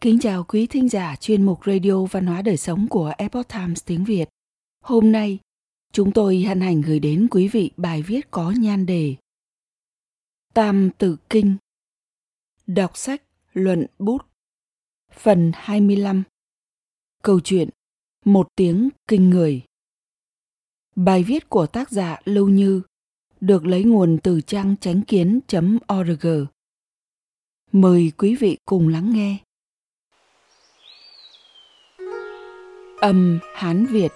Kính chào quý thính giả chuyên mục Radio Văn hóa Đời Sống của Epoch Times tiếng Việt. Hôm nay, chúng tôi hân hạnh gửi đến quý vị bài viết có nhan đề Tam Tự Kinh Đọc sách Luận Bút Phần 25 Câu chuyện Một tiếng kinh người Bài viết của tác giả Lưu Như được lấy nguồn từ trang tránh kiến.org. Mời quý vị cùng lắng nghe. Âm Hán Việt.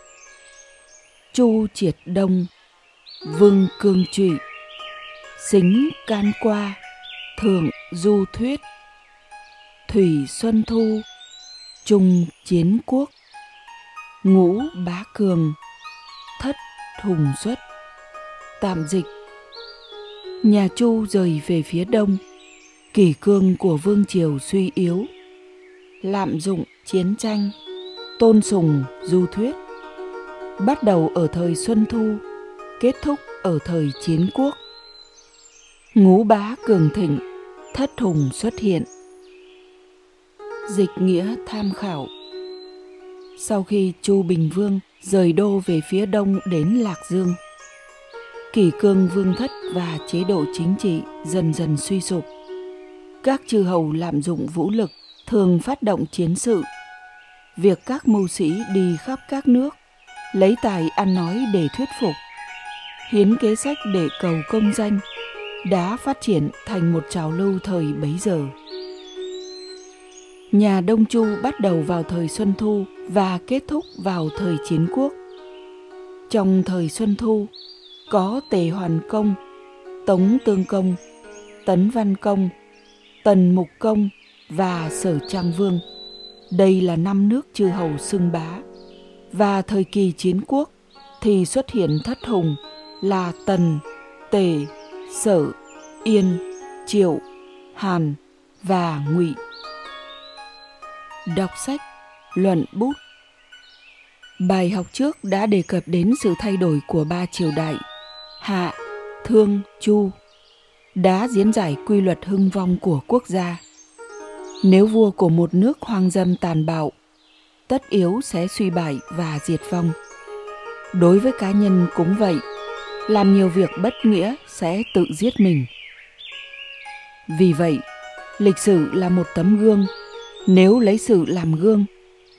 Chu Triệt Đông. Vương Cương Trụy. Xính Can Qua. Thượng Du Thuyết. Thủy Xuân Thu. Trung Chiến Quốc. Ngũ Bá Cường. Thất Hùng Xuất. Tạm dịch. Nhà Chu rời về phía đông. Kỷ cương của Vương Triều suy yếu. Lạm dụng chiến tranh tôn sùng, du thuyết. Bắt đầu ở thời xuân thu, kết thúc ở thời chiến quốc. Ngũ bá cường thịnh, thất hùng xuất hiện. Dịch nghĩa tham khảo. Sau khi chu bình vương rời đô về phía đông đến lạc dương, kỷ cương vương thất và chế độ chính trị dần dần suy sụp. Các chư hầu lạm dụng vũ lực, thường phát động chiến sự việc các mưu sĩ đi khắp các nước, lấy tài ăn nói để thuyết phục, hiến kế sách để cầu công danh đã phát triển thành một trào lưu thời bấy giờ. Nhà đông chu bắt đầu vào thời xuân thu và kết thúc vào thời chiến quốc. Trong thời xuân thu, có tề hoàn công, tống tương công, tấn văn công, tần mục công và sở trang vương đây là năm nước chư hầu xưng bá. Và thời kỳ chiến quốc thì xuất hiện thất hùng là Tần, Tề, Sở, Yên, Triệu, Hàn và Ngụy. Đọc sách, luận bút. Bài học trước đã đề cập đến sự thay đổi của ba triều đại Hạ, Thương, Chu đã diễn giải quy luật hưng vong của quốc gia nếu vua của một nước hoang dâm tàn bạo, tất yếu sẽ suy bại và diệt vong. Đối với cá nhân cũng vậy, làm nhiều việc bất nghĩa sẽ tự giết mình. Vì vậy, lịch sử là một tấm gương. Nếu lấy sự làm gương,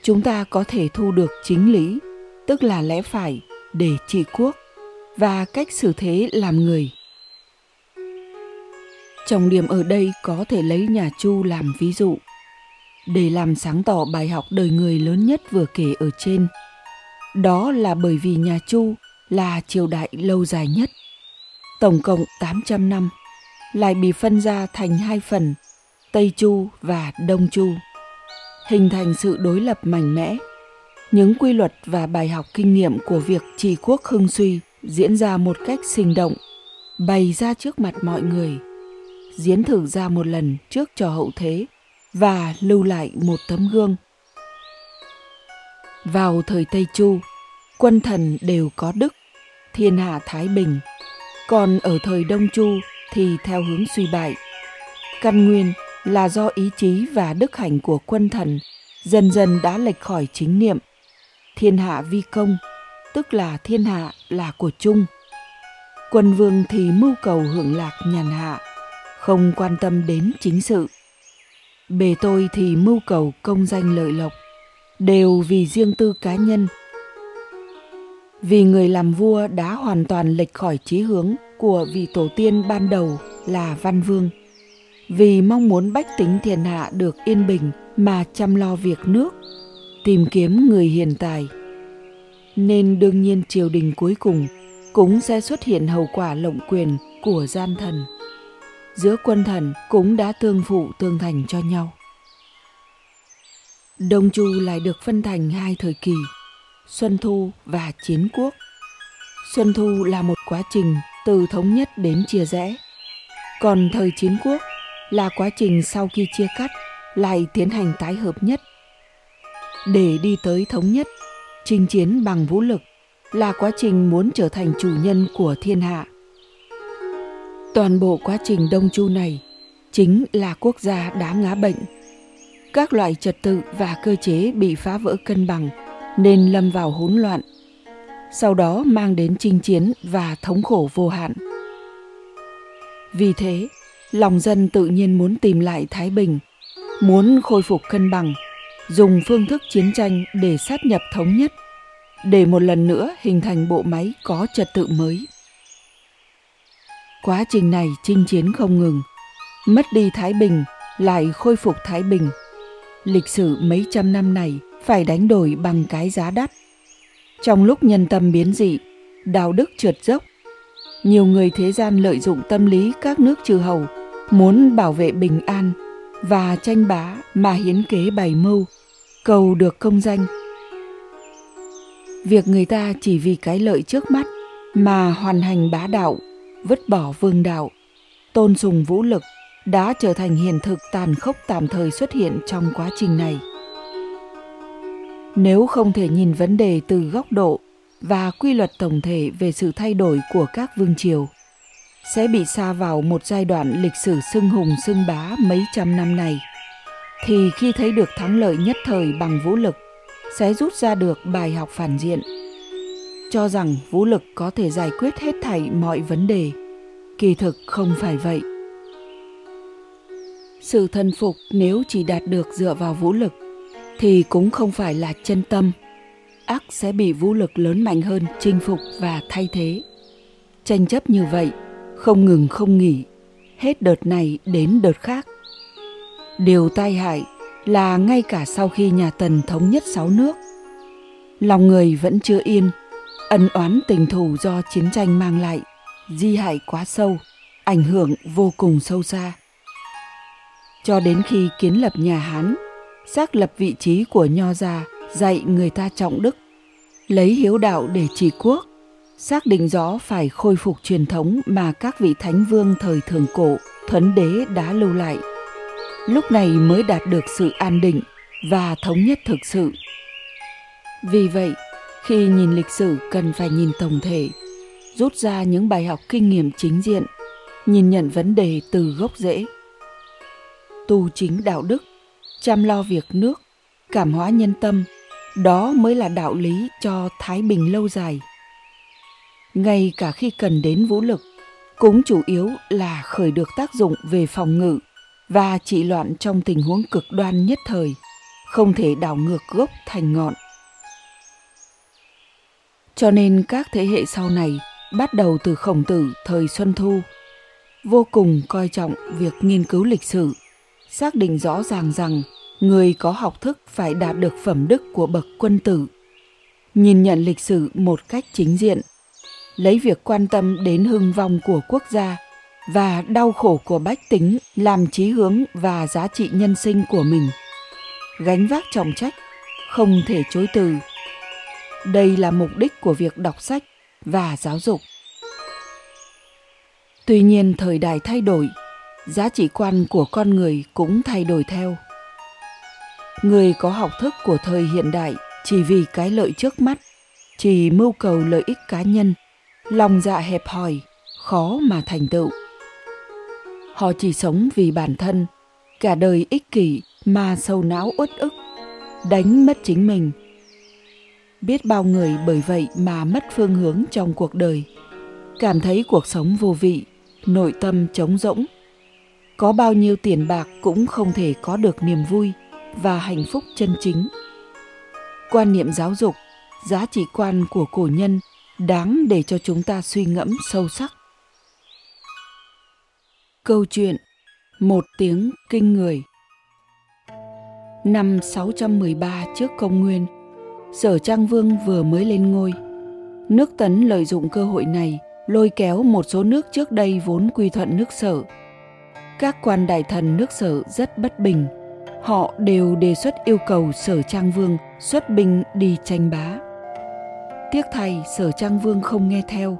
chúng ta có thể thu được chính lý, tức là lẽ phải để trị quốc và cách xử thế làm người. Trọng điểm ở đây có thể lấy nhà Chu làm ví dụ. Để làm sáng tỏ bài học đời người lớn nhất vừa kể ở trên. Đó là bởi vì nhà Chu là triều đại lâu dài nhất. Tổng cộng 800 năm, lại bị phân ra thành hai phần, Tây Chu và Đông Chu. Hình thành sự đối lập mạnh mẽ. Những quy luật và bài học kinh nghiệm của việc trì quốc hưng suy diễn ra một cách sinh động, bày ra trước mặt mọi người – diễn thử ra một lần trước cho hậu thế và lưu lại một tấm gương. Vào thời Tây Chu, quân thần đều có đức, thiên hạ thái bình. Còn ở thời Đông Chu thì theo hướng suy bại. Căn nguyên là do ý chí và đức hạnh của quân thần dần dần đã lệch khỏi chính niệm. Thiên hạ vi công, tức là thiên hạ là của chung. Quân vương thì mưu cầu hưởng lạc nhàn hạ, không quan tâm đến chính sự. Bề tôi thì mưu cầu công danh lợi lộc, đều vì riêng tư cá nhân. Vì người làm vua đã hoàn toàn lệch khỏi chí hướng của vị tổ tiên ban đầu là văn vương. Vì mong muốn bách tính thiên hạ được yên bình mà chăm lo việc nước, tìm kiếm người hiền tài. Nên đương nhiên triều đình cuối cùng cũng sẽ xuất hiện hậu quả lộng quyền của gian thần giữa quân thần cũng đã tương phụ tương thành cho nhau. Đông Chu lại được phân thành hai thời kỳ, Xuân Thu và Chiến Quốc. Xuân Thu là một quá trình từ thống nhất đến chia rẽ, còn thời Chiến Quốc là quá trình sau khi chia cắt lại tiến hành tái hợp nhất. Để đi tới thống nhất, chinh chiến bằng vũ lực là quá trình muốn trở thành chủ nhân của thiên hạ Toàn bộ quá trình đông chu này chính là quốc gia đá ngã bệnh. các loại trật tự và cơ chế bị phá vỡ cân bằng nên lâm vào hỗn loạn, sau đó mang đến chinh chiến và thống khổ vô hạn vì thế, lòng dân tự nhiên muốn tìm lại thái bình, muốn khôi phục cân bằng, dùng phương thức chiến tranh để sát nhập thống nhất, để một lần nữa hình thành bộ máy có trật tự mới quá trình này chinh chiến không ngừng. Mất đi thái bình, lại khôi phục thái bình. Lịch sử mấy trăm năm này phải đánh đổi bằng cái giá đắt. Trong lúc nhân tâm biến dị, đạo đức trượt dốc, nhiều người thế gian lợi dụng tâm lý các nước trừ hầu muốn bảo vệ bình an và tranh bá mà hiến kế bày mưu, cầu được công danh. Việc người ta chỉ vì cái lợi trước mắt mà hoàn hành bá đạo vứt bỏ vương đạo. Tôn dùng vũ lực đã trở thành hiện thực tàn khốc tạm thời xuất hiện trong quá trình này. Nếu không thể nhìn vấn đề từ góc độ và quy luật tổng thể về sự thay đổi của các vương triều, sẽ bị xa vào một giai đoạn lịch sử xưng hùng xưng bá mấy trăm năm này, thì khi thấy được thắng lợi nhất thời bằng vũ lực, sẽ rút ra được bài học phản diện cho rằng vũ lực có thể giải quyết hết thảy mọi vấn đề. Kỳ thực không phải vậy. Sự thần phục nếu chỉ đạt được dựa vào vũ lực, thì cũng không phải là chân tâm. Ác sẽ bị vũ lực lớn mạnh hơn chinh phục và thay thế. Tranh chấp như vậy, không ngừng không nghỉ, hết đợt này đến đợt khác. Điều tai hại là ngay cả sau khi nhà tần thống nhất sáu nước, lòng người vẫn chưa yên ân oán tình thù do chiến tranh mang lại, di hại quá sâu, ảnh hưởng vô cùng sâu xa. Cho đến khi kiến lập nhà hán, xác lập vị trí của nho gia, dạy người ta trọng đức, lấy hiếu đạo để trị quốc, xác định rõ phải khôi phục truyền thống mà các vị thánh vương thời thường cổ, thuấn đế đã lưu lại. Lúc này mới đạt được sự an định và thống nhất thực sự. Vì vậy khi nhìn lịch sử, cần phải nhìn tổng thể, rút ra những bài học kinh nghiệm chính diện, nhìn nhận vấn đề từ gốc rễ. Tu chính đạo đức, chăm lo việc nước, cảm hóa nhân tâm, đó mới là đạo lý cho thái bình lâu dài. Ngay cả khi cần đến vũ lực, cũng chủ yếu là khởi được tác dụng về phòng ngự và trị loạn trong tình huống cực đoan nhất thời, không thể đảo ngược gốc thành ngọn cho nên các thế hệ sau này bắt đầu từ khổng tử thời xuân thu, vô cùng coi trọng việc nghiên cứu lịch sử, xác định rõ ràng rằng người có học thức phải đạt được phẩm đức của bậc quân tử. Nhìn nhận lịch sử một cách chính diện, lấy việc quan tâm đến hưng vong của quốc gia và đau khổ của bách tính làm chí hướng và giá trị nhân sinh của mình, gánh vác trọng trách không thể chối từ đây là mục đích của việc đọc sách và giáo dục. Tuy nhiên, thời đại thay đổi, giá trị quan của con người cũng thay đổi theo. Người có học thức của thời hiện đại chỉ vì cái lợi trước mắt, chỉ mưu cầu lợi ích cá nhân, lòng dạ hẹp hòi, khó mà thành tựu. Họ chỉ sống vì bản thân, cả đời ích kỷ mà sầu não uất ức, đánh mất chính mình biết bao người bởi vậy mà mất phương hướng trong cuộc đời. Cảm thấy cuộc sống vô vị, nội tâm trống rỗng. Có bao nhiêu tiền bạc cũng không thể có được niềm vui và hạnh phúc chân chính. Quan niệm giáo dục, giá trị quan của cổ nhân đáng để cho chúng ta suy ngẫm sâu sắc. Câu chuyện, một tiếng kinh người. Năm 613 trước công nguyên sở trang vương vừa mới lên ngôi. Nước tấn lợi dụng cơ hội này, lôi kéo một số nước trước đây vốn quy thuận nước sở. Các quan đại thần nước sở rất bất bình. Họ đều đề xuất yêu cầu sở trang vương xuất binh đi tranh bá. Tiếc thay, sở trang vương không nghe theo.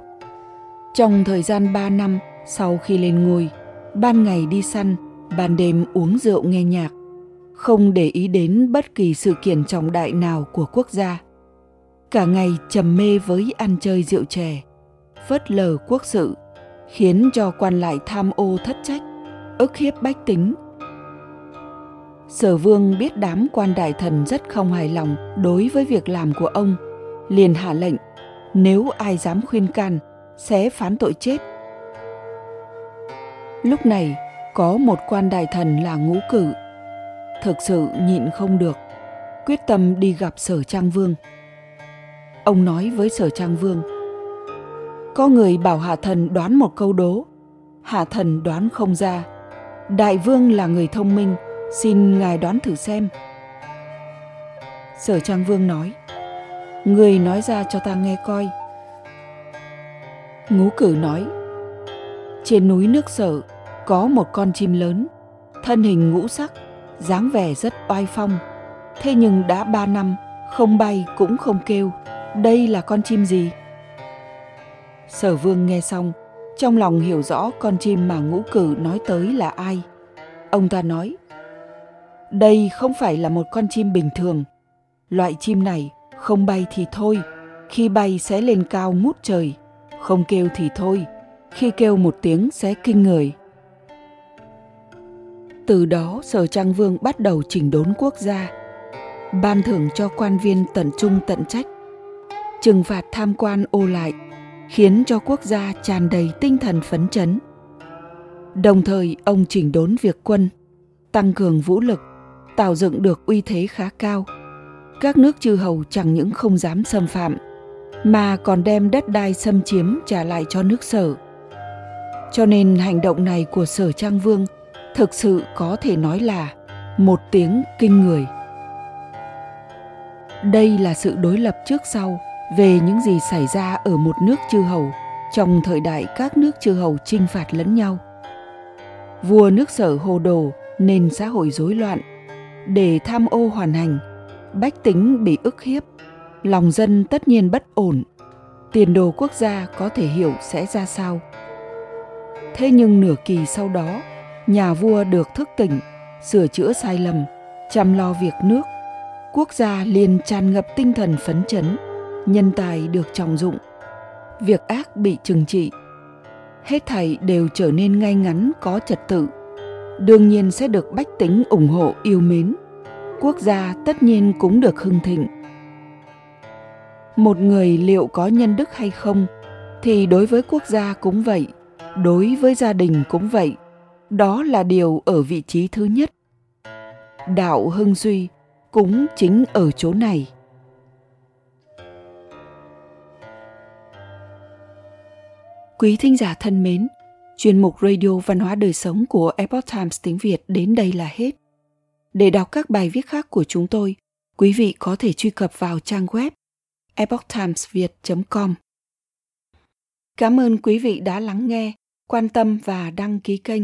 Trong thời gian ba năm sau khi lên ngôi, ban ngày đi săn, ban đêm uống rượu nghe nhạc không để ý đến bất kỳ sự kiện trọng đại nào của quốc gia. Cả ngày trầm mê với ăn chơi rượu chè phớt lờ quốc sự khiến cho quan lại tham ô thất trách ức hiếp bách tính. Sở vương biết đám quan đại thần rất không hài lòng đối với việc làm của ông, liền hạ lệnh nếu ai dám khuyên can sẽ phán tội chết. Lúc này có một quan đại thần là ngũ cử, thực sự nhịn không được, quyết tâm đi gặp sở trang vương. Ông nói với sở trang vương, có người bảo hạ thần đoán một câu đố, hạ thần đoán không ra. Đại vương là người thông minh, xin ngài đoán thử xem. Sở trang vương nói, người nói ra cho ta nghe coi. Ngũ cử nói, trên núi nước sở có một con chim lớn, thân hình ngũ sắc, dáng vẻ rất oai phong. Thế nhưng đã ba năm, không bay cũng không kêu. Đây là con chim gì? Sở vương nghe xong, trong lòng hiểu rõ con chim mà ngũ cử nói tới là ai. Ông ta nói, đây không phải là một con chim bình thường. Loại chim này không bay thì thôi, khi bay sẽ lên cao ngút trời. Không kêu thì thôi, khi kêu một tiếng sẽ kinh người. Từ đó Sở Trang Vương bắt đầu chỉnh đốn quốc gia, ban thưởng cho quan viên tận trung tận trách, trừng phạt tham quan ô lại, khiến cho quốc gia tràn đầy tinh thần phấn chấn. Đồng thời ông chỉnh đốn việc quân, tăng cường vũ lực, tạo dựng được uy thế khá cao. Các nước chư hầu chẳng những không dám xâm phạm, mà còn đem đất đai xâm chiếm trả lại cho nước sở. Cho nên hành động này của sở Trang Vương thực sự có thể nói là một tiếng kinh người. Đây là sự đối lập trước sau về những gì xảy ra ở một nước chư hầu trong thời đại các nước chư hầu chinh phạt lẫn nhau. Vua nước sở hồ đồ nên xã hội rối loạn, để tham ô hoàn hành, bách tính bị ức hiếp, lòng dân tất nhiên bất ổn, tiền đồ quốc gia có thể hiểu sẽ ra sao. Thế nhưng nửa kỳ sau đó, nhà vua được thức tỉnh, sửa chữa sai lầm, chăm lo việc nước, quốc gia liền tràn ngập tinh thần phấn chấn, nhân tài được trọng dụng, việc ác bị trừng trị. Hết thảy đều trở nên ngay ngắn có trật tự, đương nhiên sẽ được bách tính ủng hộ yêu mến. Quốc gia tất nhiên cũng được hưng thịnh. Một người liệu có nhân đức hay không thì đối với quốc gia cũng vậy, đối với gia đình cũng vậy. Đó là điều ở vị trí thứ nhất. Đạo hưng duy cũng chính ở chỗ này. Quý thính giả thân mến, chuyên mục Radio Văn hóa Đời Sống của Epoch Times tiếng Việt đến đây là hết. Để đọc các bài viết khác của chúng tôi, quý vị có thể truy cập vào trang web epochtimesviet.com. Cảm ơn quý vị đã lắng nghe, quan tâm và đăng ký kênh.